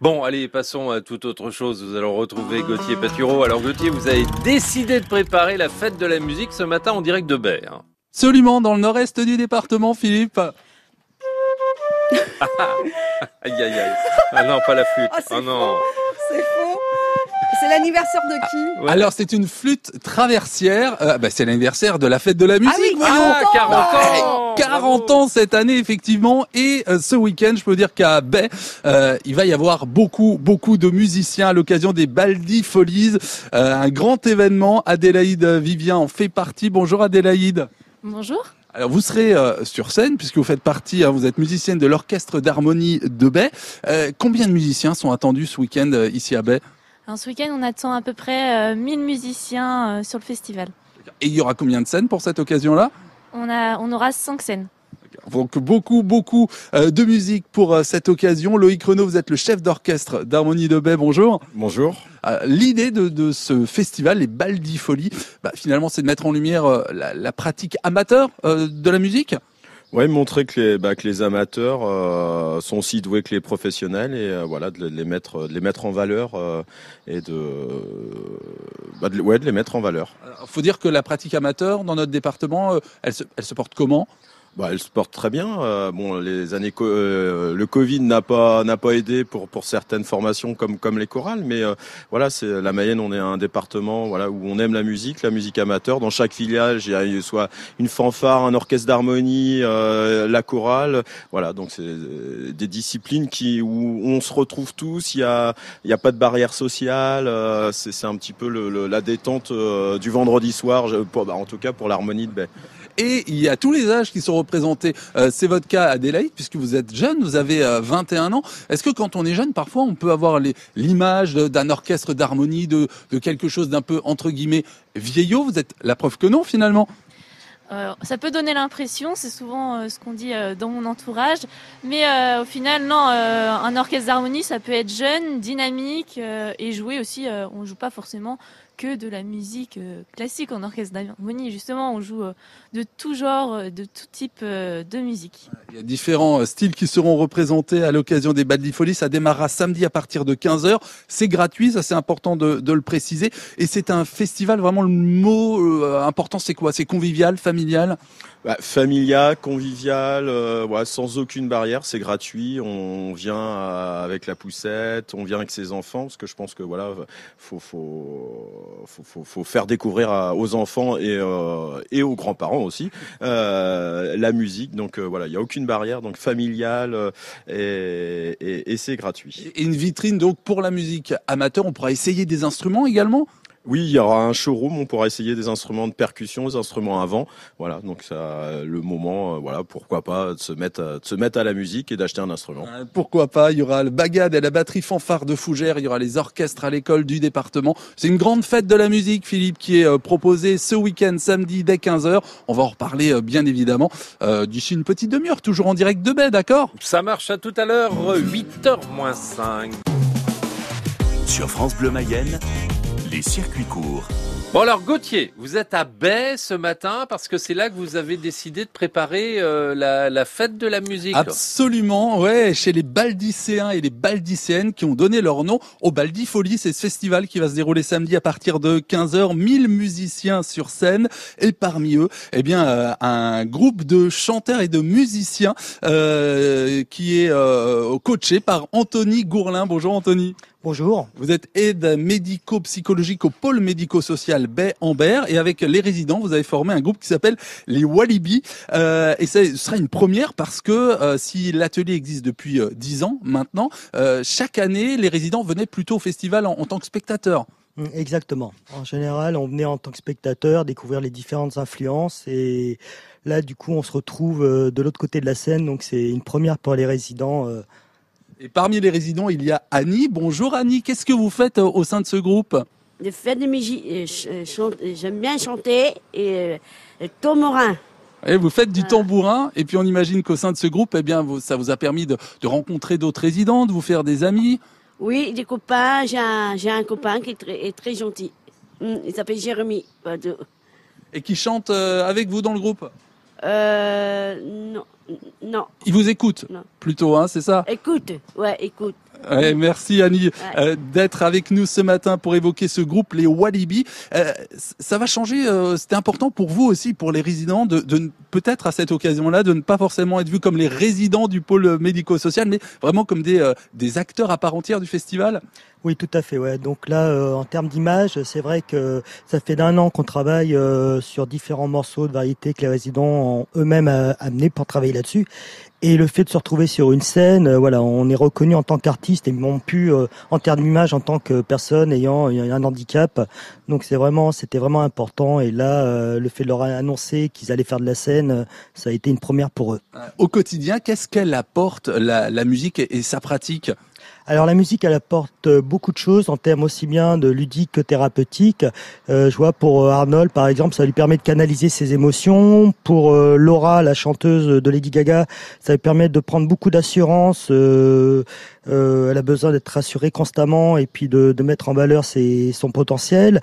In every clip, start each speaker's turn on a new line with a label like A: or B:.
A: Bon, allez, passons à toute autre chose. Nous allons retrouver Gauthier Patureau. Alors Gauthier, vous avez décidé de préparer la fête de la musique ce matin en direct de Baie. hein.
B: Absolument, dans le nord-est du département, Philippe.
A: Aïe, aïe, aïe. Ah non, pas la flûte.
C: Ah, c'est
A: oh non.
C: C'est l'anniversaire de qui
A: Ouais.
B: Alors, c'est une flûte traversière. Euh, bah, c'est l'anniversaire de la fête de la musique.
C: oui,
B: voyons.
A: Ah, 40
B: Ouais,
A: ans
B: 40 ans cette année, effectivement. Et euh, ce week-end, je peux dire qu'à Baie, euh, il va y avoir beaucoup, beaucoup de musiciens à l'occasion des Baldi Folies. Euh, un grand événement. Adélaïde Vivien en fait partie. Bonjour Adélaïde.
D: Bonjour.
B: Alors vous serez euh, sur scène puisque vous faites partie, hein, vous êtes musicienne de l'orchestre d'harmonie de Baie. Euh, combien de musiciens sont attendus ce week-end euh, ici à Baie
D: Alors, ce week-end, on attend à peu près euh, 1000 musiciens euh, sur le festival.
B: Et il y aura combien de scènes pour cette occasion-là?
D: On, a, on aura 5 scènes.
B: Donc beaucoup, beaucoup euh, de musique pour euh, cette occasion. Loïc Renaud, vous êtes le chef d'orchestre d'harmonie de Baie. Bonjour.
E: Bonjour.
B: Euh, L'idée de, de ce festival, les Baldi Folies, bah, finalement, c'est de mettre en lumière euh, la, la pratique amateur euh, de la musique?
E: Ouais, montrer que les, bah, que les amateurs euh, sont aussi doués que les professionnels et euh, voilà de les mettre, de les mettre en valeur euh, et de, bah, de, ouais, de les mettre en valeur.
B: Il faut dire que la pratique amateur dans notre département, elle, se, elle se porte comment?
E: Bah, elle se porte très bien. Euh, bon, les années, euh, le Covid n'a pas n'a pas aidé pour pour certaines formations comme comme les chorales, mais euh, voilà, c'est la Mayenne. On est un département voilà où on aime la musique, la musique amateur. Dans chaque village, il y a soit une fanfare, un orchestre d'harmonie, euh, la chorale. Voilà, donc c'est euh, des disciplines qui où on se retrouve tous. Il y a il y a pas de barrière sociale. euh, c'est un petit peu le, le- la détente du vendredi soir. pour- bah, en tout cas pour l'harmonie de baie.
B: Et il y a tous les âges qui sont représentés. Euh, c'est votre cas, Adélaïde, puisque vous êtes jeune, vous avez euh, 21 ans. Est-ce que quand on est jeune, parfois, on peut avoir l'image d'un orchestre d'harmonie, de, quelque chose d'un peu, entre guillemets, vieillot? Vous êtes la preuve que non, finalement.
D: Euh, ça peut donner l'impression, c'est souvent euh, ce qu'on dit euh, dans mon entourage, mais euh, au final, non, euh, un orchestre d'harmonie, ça peut être jeune, dynamique euh, et jouer aussi. euh, on joue pas forcément que de la musique euh, classique en orchestre d'harmonie. Justement, on joue euh, de tout genre, euh, de tout type euh, de musique.
B: Il y a différents styles qui seront représentés à l'occasion des Badly Folies. Ça démarrera samedi à partir de 15h. C'est gratuit, ça c'est important de, de le préciser. Et c'est un festival, vraiment le mot euh, important, c'est quoi? C'est convivial, familial?
E: Bah, familial, convivial, euh, ouais, sans aucune barrière, c'est gratuit. On vient avec la poussette, on vient avec ses enfants, parce que je pense que voilà, faut faut faut, faut, faut faire découvrir à- aux enfants et euh, et aux grands-parents aussi euh, la musique. Donc euh, voilà, il y a aucune barrière, donc familial euh, et, et, et c'est gratuit.
B: Et une vitrine donc pour la musique amateur. On pourra essayer des instruments également?
E: Oui, il y aura un showroom, on pourra essayer des instruments de percussion, des instruments avant. Voilà, donc ça, le moment, euh, voilà, pourquoi pas de se mettre, à, de se mettre à la musique et d'acheter un instrument.
B: Euh, Pourquoi pas Il y aura le bagad et la batterie fanfare de Fougères. Il y aura les orchestres à l'école du département. C'est une grande fête de la musique, Philippe, qui est euh, proposée ce week-end, samedi, dès 15h. On va en reparler, euh, bien évidemment, euh, d'ici une petite demi-heure, toujours en direct de baie, d'accord?
A: Ça marche à tout à l'heure, 8h moins 5.
F: Sur France Bleu Mayenne, les circuits courts.
A: Bon alors Gauthier, vous êtes à Baie ce matin parce que c'est là que vous avez décidé de préparer euh, la, la fête de la musique.
B: Absolument, ouais, chez les Baldicéens et les Baldicéennes qui ont donné leur nom au Baldi Folie, c'est ce festival qui va se dérouler samedi à partir de 15h, 1000 musiciens sur scène et parmi eux, eh bien euh, un groupe de chanteurs et de musiciens euh, qui est euh, coaché par Anthony Gourlin. Bonjour Anthony.
G: Bonjour.
B: Vous êtes aide médico-psychologique au pôle médico-social Baie-Ambert et avec les résidents, vous avez formé un groupe qui s'appelle les Walibi. Euh, et ce sera une première parce que euh, si l'atelier existe depuis euh, 10 ans maintenant, euh, chaque année, les résidents venaient plutôt au festival en, en tant que spectateurs.
G: Mm, Exactement. En général, on venait en tant que spectateur découvrir les différentes influences et là, du coup, on se retrouve de l'autre côté de la scène, donc c'est une première pour les résidents.
B: Et parmi les résidents, il y a Annie. Bonjour Annie, qu'est-ce que vous faites euh, au sein de ce groupe?
H: De musique. euh, chante- J'aime bien chanter et euh.
B: Et vous faites du
H: Voilà.
B: tambourin et puis on imagine qu'au sein de ce groupe, eh bien, ça vous a permis de, de rencontrer d'autres résidents, de vous faire des amis.
H: Oui, des copains. J'ai un, copain qui est très, est très gentil. Hum, il s'appelle Jérémy.
B: Et qui chantent euh, avec vous dans le groupe?
H: Euh, non, non.
B: Ils vous écoutent
H: Non.
B: plutôt, hein, c'est ça?
H: Écoute, ouais, écoute.
B: Ouais, merci Annie euh, d'être avec nous ce matin pour évoquer ce groupe, les Walibi. Euh, ça va changer, euh, c'était important pour vous aussi, pour les résidents, de, de peut-être à cette occasion-là, de ne pas forcément être vus comme les résidents du pôle médico-social, mais vraiment comme des, euh, acteurs à part entière du festival?
G: Oui, tout à fait. Ouais. Donc là, en termes d'image, c'est vrai que ça fait d'un an qu'on travaille sur différents morceaux de variété que les résidents ont eux-mêmes amenés pour travailler là-dessus. Et le fait de se retrouver sur une scène, euh, voilà, on est reconnu en tant qu'artiste et non plus euh, en termes d'image en tant que personne ayant un handicap. Donc c'est vraiment, c'était vraiment important. Et là, euh, le fait de leur annoncer qu'ils allaient faire de la scène, euh, ça a été une première pour eux.
B: Au quotidien, qu'est-ce qu'elle apporte, la, la musique et sa pratique?
G: Alors la musique, elle apporte euh, beaucoup de choses en termes aussi bien de ludique que thérapeutique. Euh, je vois pour euh, Arnold, par exemple, ça lui permet de canaliser ses émotions. Pour Laura, la chanteuse de Lady Gaga, ça lui permet de prendre beaucoup d'assurance. Elle a besoin d'être rassurée constamment et puis de, mettre en valeur son potentiel.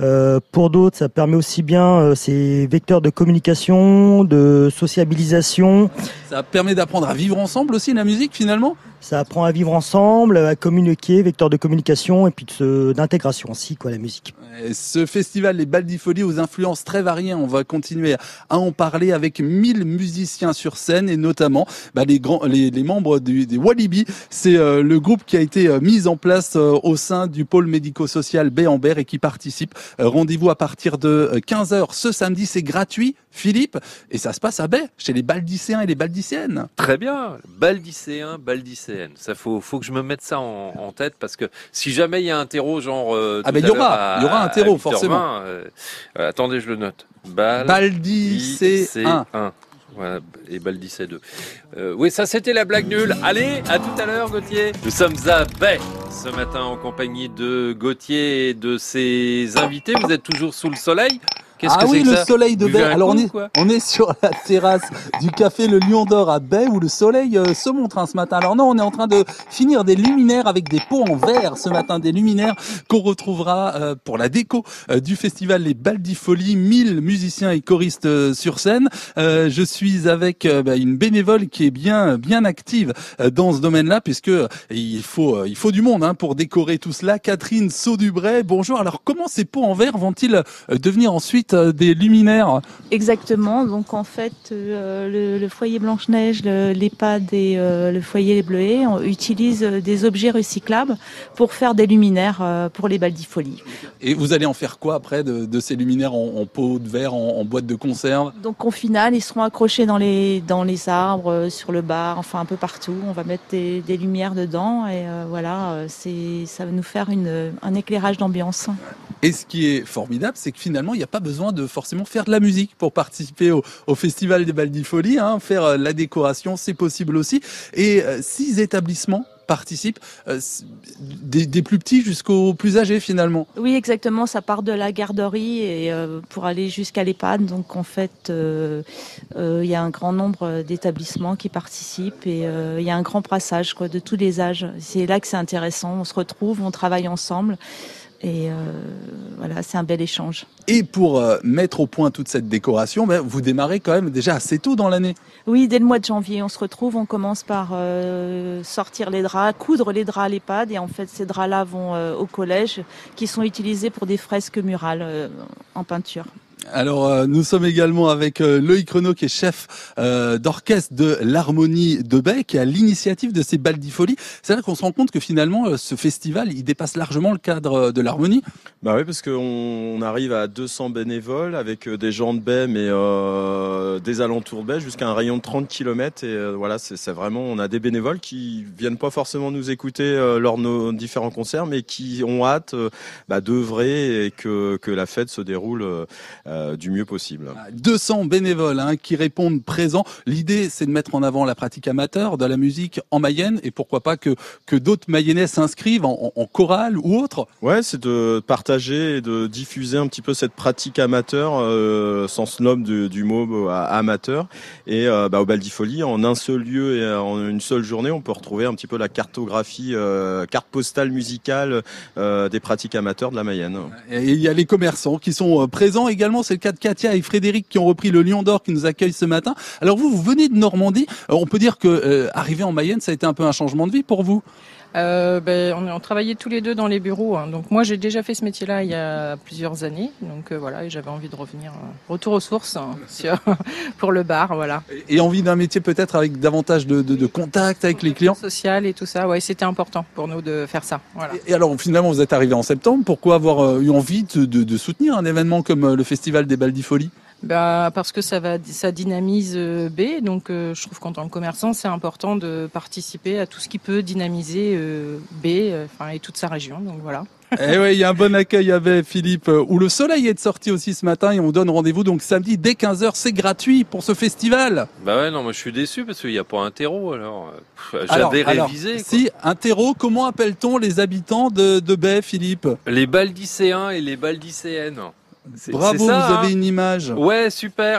G: Euh, pour d'autres, ça permet aussi bien euh, ces vecteurs de communication, de sociabilisation.
B: Ça permet d'apprendre à vivre ensemble aussi, la musique finalement?
G: Ça apprend à vivre ensemble, à communiquer, vecteur de communication et puis d'intégration aussi, quoi, la musique.
B: Et Ce festival, les Baldifolies, aux influences très variées, on va continuer à en parler avec 1000 musiciens sur scène et notamment bah, les, grands, les, les membres du, des Walibi. C'est euh, le groupe qui a été euh, mis en place euh, au sein du pôle médico-social Béambert et qui participe. Euh, Rendez-vous à partir de 15h ce samedi, c'est gratuit, Philippe, et ça se passe à Baie, chez les Baldicéens et les Baldicéennes.
A: Très bien, baldicéen, baldicéenne. Ça faut, faut que je me mette ça en, en tête parce que si jamais il y a un terreau genre. euh,
B: Ah ben, il y aura, il y aura un terreau,
A: 8h20,
B: forcément.
A: euh, euh, attendez, je le note. Bal.
B: Baldicéen.
A: Et Baldicé 2. Euh, oui, ça c'était la blague nulle. Allez, à tout à l'heure, Gauthier. Nous sommes à Baie ce matin en compagnie de Gauthier et de ses invités. Vous êtes toujours sous le soleil Qu'est-ce
B: ah
A: que
B: oui, le
A: ça
B: soleil de Baie. Alors on est, on est sur la terrasse du café Le Lion d'Or à Baie où le soleil euh, se montre hein, ce matin. Alors non, on est en train de finir des luminaires avec des pots en verre ce matin, des luminaires qu'on retrouvera euh, pour la déco euh, du festival Les Baldifolies. 1000 musiciens et choristes sur scène. Euh, je suis avec bah, une bénévole qui est bien bien active dans ce domaine-là puisque il faut il faut du monde hein, pour décorer tout cela. Catherine Saudubray, bonjour. Alors comment ces pots en verre vont-ils devenir ensuite euh, des luminaires
I: Exactement. Donc en fait, euh, le, le foyer Blanche-Neige, le- l'EHPAD et euh, le foyer Les Bleuets on utilise euh, des objets recyclables pour faire des luminaires pour les baldifolies.
B: Et vous allez en faire quoi après de, de ces luminaires en, en pot de verre, en, en boîte de conserve?
I: Donc au final, ils seront accrochés dans les dans les arbres, sur le bar, enfin un peu partout. On va mettre des, des lumières dedans et euh, voilà, c'est ça va nous faire une, un éclairage d'ambiance.
B: Et ce qui est formidable, c'est que finalement, il n'y a pas besoin de forcément faire de la musique pour participer au, festival des Baldifolies. Hein. Faire euh, la décoration, c'est possible aussi. Et euh, six établissements participent, euh, des, plus petits jusqu'aux plus âgés finalement.
I: Oui, exactement. Ça part de la garderie et pour aller jusqu'à l'EHPAD. Donc en fait, il y a un grand nombre d'établissements qui participent et il y a un grand brassage de tous les âges. C'est là que c'est intéressant. On se retrouve, on travaille ensemble et euh, voilà, c'est un bel échange.
B: Et pour euh, mettre au point toute cette décoration, ben, vous démarrez quand même déjà assez tôt dans l'année.
I: Oui, dès le mois de janvier, on se retrouve. On commence par euh, sortir les draps, coudre les draps à l'EHPAD et en fait, ces draps-là vont au collège qui sont utilisés pour des fresques murales en peinture.
B: Alors, euh, nous sommes également avec euh, Loïc Renaud, qui est chef euh, d'orchestre de l'Harmonie de Baie, qui à l'initiative de ces baldifolies. C'est là qu'on se rend compte que finalement, euh, ce festival, il dépasse largement le cadre euh, de l'harmonie.
E: Bah oui, parce qu'on on arrive à 200 bénévoles avec euh, des gens de baie, mais des alentours de baie, jusqu'à un rayon de 30 km. Et voilà, c'est vraiment, on a des bénévoles qui viennent pas forcément nous écouter lors de nos différents concerts, mais qui ont hâte bah, d'œuvrer et que, que la fête se déroule euh, euh, du mieux possible.
B: 200 bénévoles hein, qui répondent présents. L'idée, c'est de mettre en avant la pratique amateur de la musique en Mayenne et pourquoi pas que, que d'autres Mayennais s'inscrivent en, en, en chorale ou autre.
E: Ouais, c'est de partager et de diffuser un petit peu cette pratique amateur, euh, sens noble du, du mot euh, amateur. Et euh, bah, au Baldifolie, en un seul lieu et en une seule journée, on peut retrouver un petit peu la cartographie, euh, carte postale musicale euh, des pratiques amateurs de la Mayenne.
B: Et il y a les commerçants qui sont présents également. C'est le cas de Katia et Frédéric qui ont repris le Lion d'Or qui nous accueille ce matin. Alors vous, vous venez de Normandie. Euh, On peut dire que euh, arriver en Mayenne, ça a été un peu un changement de vie pour vous?
J: Euh, ben, on, on travaillait tous les deux dans les bureaux. hein. Donc moi, j'ai déjà fait ce métier-là il y a plusieurs années. Donc euh, voilà, et j'avais envie de revenir, euh, retour aux sources hein, sur- pour le bar, voilà.
B: Et envie d'un métier peut-être avec davantage de, de, de contact avec les clients?
J: Social et tout ça, ouais, c'était important pour nous de faire ça. Voilà.
B: Et alors finalement vous êtes arrivé en septembre, pourquoi avoir euh, eu envie de, de- de soutenir un événement comme le festival des Baldifolies
J: Bah, parce que ça va, ça dynamise euh, B. Donc, euh, je trouve qu'en tant que commerçant, c'est important de participer à tout ce qui peut dynamiser euh, B, euh, enfin, et toute sa région. Donc voilà.
B: Eh oui, il y a un bon accueil avec Philippe, où le soleil est sorti aussi ce matin et on donne rendez-vous donc samedi dès 15h, c'est gratuit pour ce festival.
A: Bah ouais, non, moi je suis déçu parce qu'il n'y a pas un terreau alors.
B: Alors,
A: J'avais
B: alors,
A: révisé. quoi.
B: Si, un terreau, comment appelle-t-on les habitants de, de Baie, Philippe?
A: Les baldicéens et les baldicéennes.
B: Bravo,
A: ça,
B: vous
A: hein
B: avez une image.
A: Ouais, super.